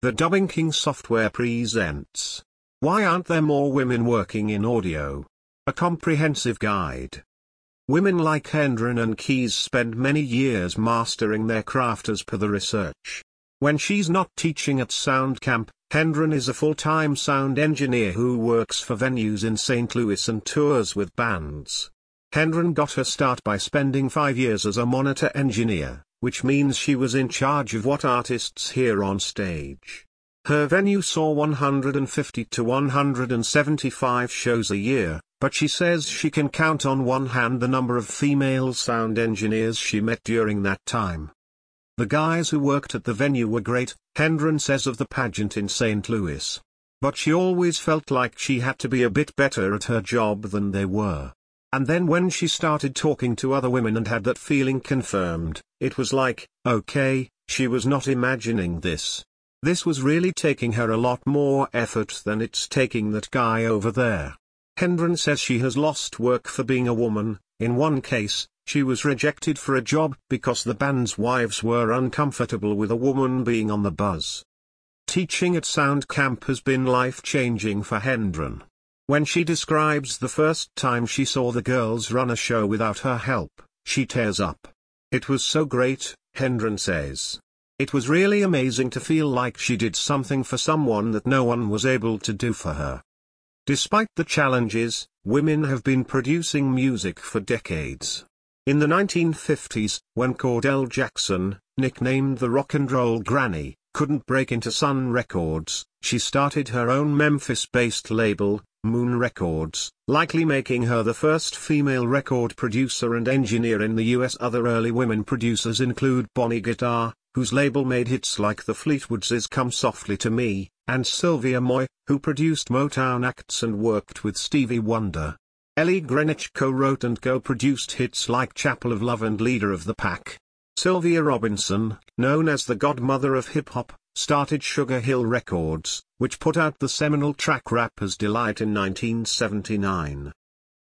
The Dubbing King software presents. Why aren't there more women working in audio? A comprehensive guide. Women like Hendren and Keys spend many years mastering their craft as per the research. When she's not teaching at Sound Camp, Hendren is a full-time sound engineer who works for venues in St. Louis and tours with bands. Hendren got her start by spending five years as a monitor engineer which means she was in charge of what artists hear on stage. Her venue saw 150 to 175 shows a year, but she says she can count on one hand the number of female sound engineers she met during that time. The guys who worked at the venue were great, Hendren says of the pageant in St. Louis. But she always felt like she had to be a bit better at her job than they were. And then when she started talking to other women and had that feeling confirmed, it was like, okay, she was not imagining this. This was really taking her a lot more effort than it's taking that guy over there. Hendren says she has lost work for being a woman, in one case, she was rejected for a job because the band's wives were uncomfortable with a woman being on the buzz. Teaching at Sound Camp has been life-changing for Hendren. When she describes the first time she saw the girls run a show without her help, she tears up. It was so great, Hendren says. It was really amazing to feel like she did something for someone that no one was able to do for her. Despite the challenges, women have been producing music for decades. In the 1950s, when Cordell Jackson, nicknamed the Rock and Roll Granny, couldn't break into Sun Records, she started her own Memphis-based label, Moon Records, likely making her the first female record producer and engineer in the US. Other early women producers include Bonnie Guitar, whose label made hits like the Fleetwoods' Come Softly to Me, and Sylvia Moy, who produced Motown acts and worked with Stevie Wonder. Ellie Greenwich co-wrote and co-produced hits like Chapel of Love and Leader of the Pack. Sylvia Robinson, known as the godmother of hip-hop, started Sugar Hill Records, which put out the seminal track Rapper's Delight in 1979.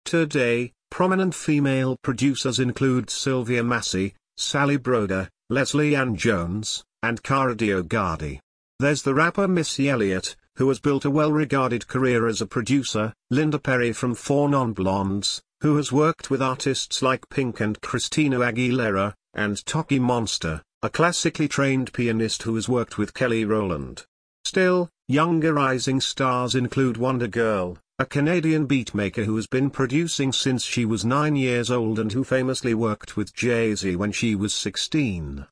Today, prominent female producers include Sylvia Massy, Sally Browder, Leslie Ann Jones, and Kara DioGuardi. There's the rapper Missy Elliott, who has built a well-regarded career as a producer, Linda Perry from Four Non Blondes, who has worked with artists like Pink and Christina Aguilera, and TOKiMONSTA, a classically trained pianist who has worked with Kelly Rowland. Still, younger rising stars include WondaGurl, a Canadian beatmaker who has been producing since she was 9 years old and who famously worked with Jay-Z when she was 16.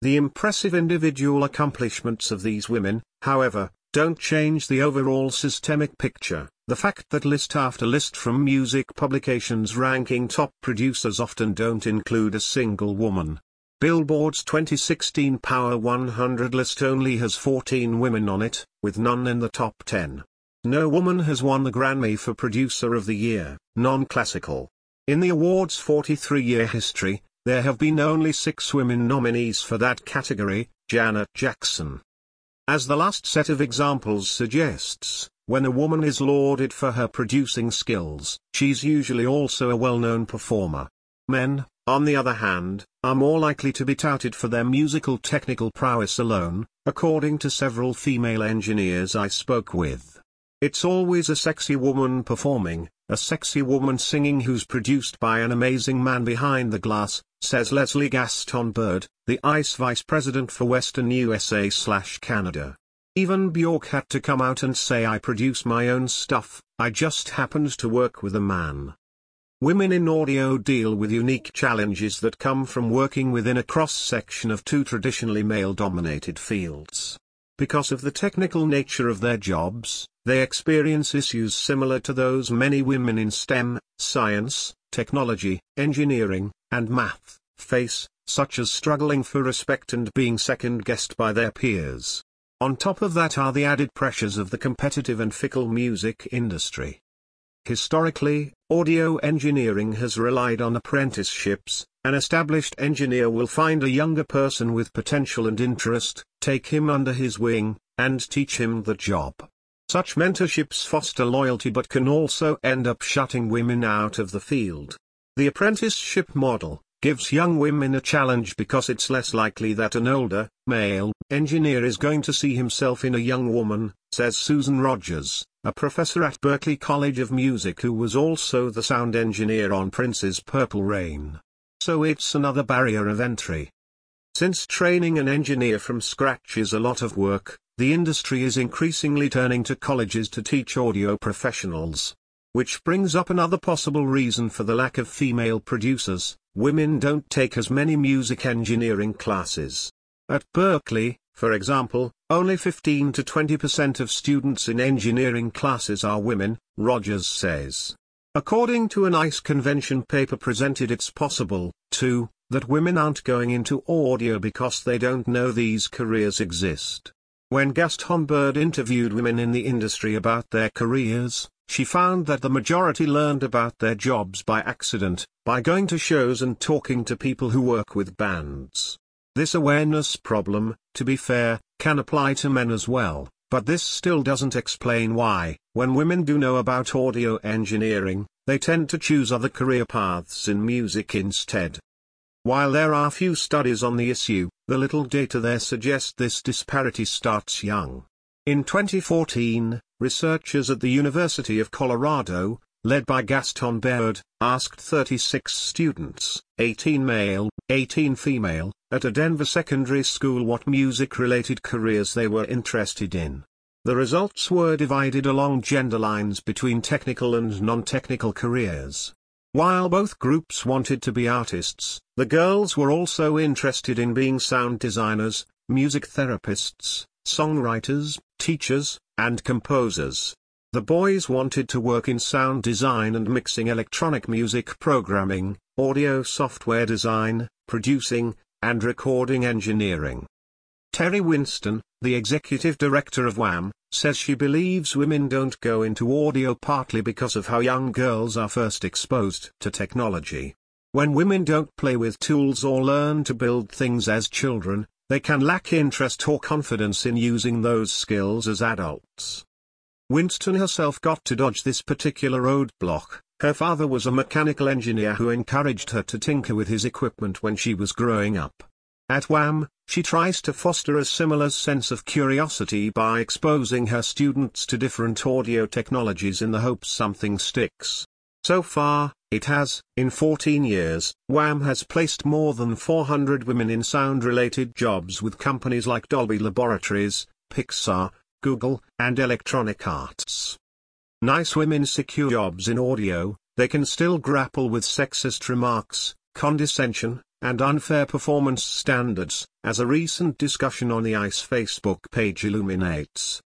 The impressive individual accomplishments of these women, however, don't change the overall systemic picture. The fact that list after list from music publications ranking top producers often don't include a single woman, Billboard's 2016 Power 100 list only has 14 women on it, with none in the top 10. No woman has won the Grammy for Producer of the Year, non-classical. In the award's 43-year history, there have been only six women nominees for that category, Janet Jackson. As the last set of examples suggests, when a woman is lauded for her producing skills, she's usually also a well-known performer. Men, on the other hand, are more likely to be touted for their musical technical prowess alone, according to several female engineers I spoke with. It's always a sexy woman performing, a sexy woman singing who's produced by an amazing man behind the glass, says Leslie Gaston Bird, the AES vice president for Western USA Canada. Even Bjork had to come out and say I produce my own stuff, I just happened to work with a man. Women in audio deal with unique challenges that come from working within a cross-section of two traditionally male-dominated fields. Because of the technical nature of their jobs, they experience issues similar to those many women in STEM, science, technology, engineering, and math, face, such as struggling for respect and being second-guessed by their peers. On top of that are the added pressures of the competitive and fickle music industry. Historically, audio engineering has relied on apprenticeships. An established engineer will find a younger person with potential and interest, take him under his wing, and teach him the job. Such mentorships foster loyalty but can also end up shutting women out of the field. The apprenticeship model, gives young women a challenge because it's less likely that an older, male, engineer is going to see himself in a young woman, says Susan Rogers, a professor at Berklee College of Music who was also the sound engineer on Prince's Purple Rain. So it's another barrier of entry. Since training an engineer from scratch is a lot of work, the industry is increasingly turning to colleges to teach audio professionals. Which brings up another possible reason for the lack of female producers, women don't take as many music engineering classes. At Berklee, for example, only 15 to 20% of students in engineering classes are women, Rogers says. According to an AES convention paper presented it's possible, too, that women aren't going into audio because they don't know these careers exist. When Gaston Bird interviewed women in the industry about their careers, she found that the majority learned about their jobs by accident, by going to shows and talking to people who work with bands. This awareness problem, to be fair, can apply to men as well, but this still doesn't explain why, when women do know about audio engineering, they tend to choose other career paths in music instead. While there are few studies on the issue, the little data there suggest this disparity starts young. In 2014, researchers at the University of Colorado, led by Gaston Bird, asked 36 students, 18 male, 18 female, at a Denver secondary school what music-related careers they were interested in. The results were divided along gender lines between technical and non-technical careers. While both groups wanted to be artists, the girls were also interested in being sound designers, music therapists, songwriters, teachers, and composers. The boys wanted to work in sound design and mixing electronic music programming, audio software design, producing, and recording engineering. Terri Winston, the executive director of WAM, says she believes women don't go into audio partly because of how young girls are first exposed to technology. When women don't play with tools or learn to build things as children, they can lack interest or confidence in using those skills as adults. Winston herself got to dodge this particular roadblock. Her father was a mechanical engineer who encouraged her to tinker with his equipment when she was growing up. At WAM, she tries to foster a similar sense of curiosity by exposing her students to different audio technologies in the hope something sticks. So far, it has, in 14 years, WAM has placed more than 400 women in sound-related jobs with companies like Dolby Laboratories, Pixar, Google, and Electronic Arts. Nice women secure jobs in audio, they can still grapple with sexist remarks, condescension, and unfair performance standards, as a recent discussion on the AES Facebook page illuminates.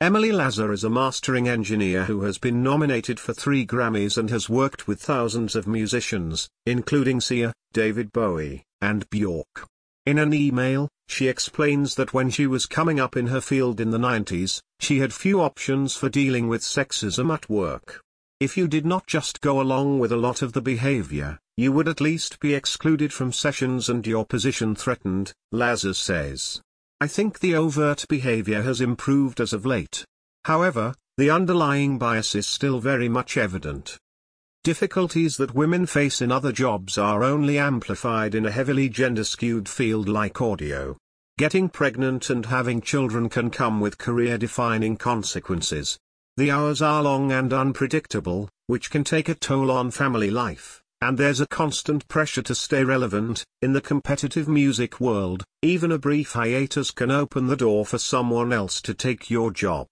Emily Lazar is a mastering engineer who has been nominated for three Grammys and has worked with thousands of musicians, including Sia, David Bowie, and Bjork. In an email, she explains that when she was coming up in her field in the 90s, she had few options for dealing with sexism at work. If you did not just go along with a lot of the behavior, you would at least be excluded from sessions and your position threatened, Lazar says. I think the overt behavior has improved as of late. However, the underlying bias is still very much evident. Difficulties that women face in other jobs are only amplified in a heavily gender-skewed field like audio. Getting pregnant and having children can come with career-defining consequences. The hours are long and unpredictable, which can take a toll on family life. And there's a constant pressure to stay relevant, in the competitive music world, even a brief hiatus can open the door for someone else to take your job.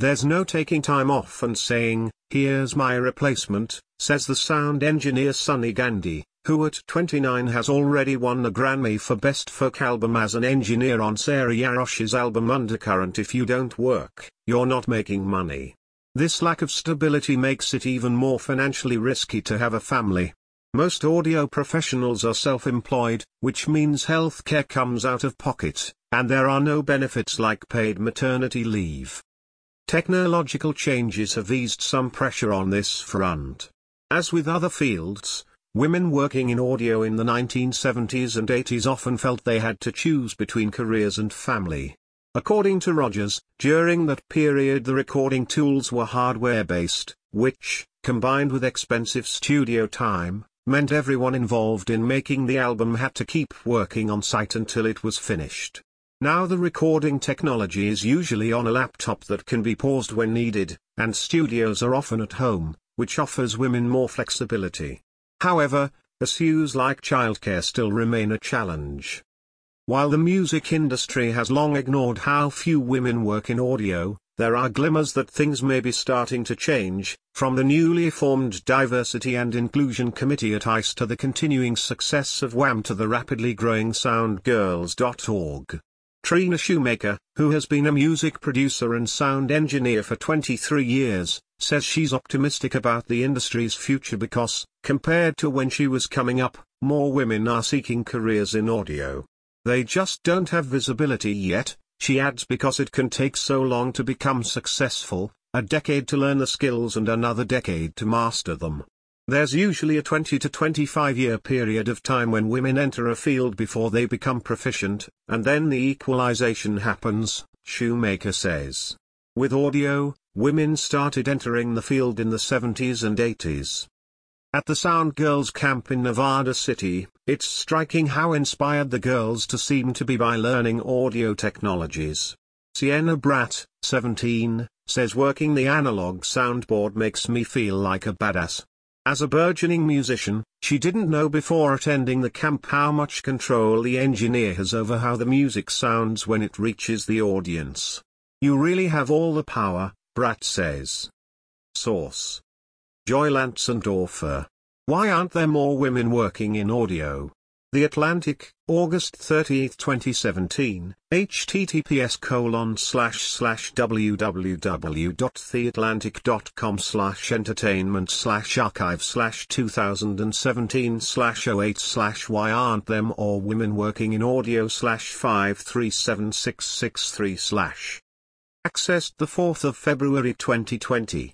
There's no taking time off and saying, here's my replacement, says the sound engineer Shani Gandhi, who at 29 has already won a Grammy for Best Folk Album as an engineer on Sarah Jarosz's album Undercurrent If you don't work, you're not making money. This lack of stability makes it even more financially risky to have a family. Most audio professionals are self-employed, which means healthcare comes out of pocket, and there are no benefits like paid maternity leave. Technological changes have eased some pressure on this front. As with other fields, women working in audio in the 1970s and 80s often felt they had to choose between careers and family. According to Rogers, during that period the recording tools were hardware-based, which, combined with expensive studio time, meant everyone involved in making the album had to keep working on site until it was finished. Now the recording technology is usually on a laptop that can be paused when needed, and studios are often at home, which offers women more flexibility. However, issues like childcare still remain a challenge. While the music industry has long ignored how few women work in audio, there are glimmers that things may be starting to change, from the newly formed Diversity and Inclusion Committee at AES to the continuing success of WAM to the rapidly growing SoundGirls.org. Trina Shoemaker, who has been a music producer and sound engineer for 23 years, says she's optimistic about the industry's future because, compared to when she was coming up, more women are seeking careers in audio. They just don't have visibility yet, she adds because it can take so long to become successful, a decade to learn the skills and another decade to master them. There's usually a 20 to 25 year period of time when women enter a field before they become proficient, and then the equalization happens, Shoemaker says. With audio, women started entering the field in the 70s and 80s. At the Sound Girls camp in Nevada City, it's striking how inspired the girls to seem to be by learning audio technologies. Sienna Bratt, 17, says working the analog soundboard makes me feel like a badass. As a burgeoning musician, she didn't know before attending the camp how much control the engineer has over how the music sounds when it reaches the audience. You really have all the power, Bratt says. Source. Joy Lanzendorfer. Why aren't there more women working in audio? The Atlantic, August 30, 2017, https colon slash slash www.theatlantic.com slash entertainment slash archive slash 2017 slash 08 slash why aren't them or women working in audio slash 537663 slash. Accessed the 4th of February 2020.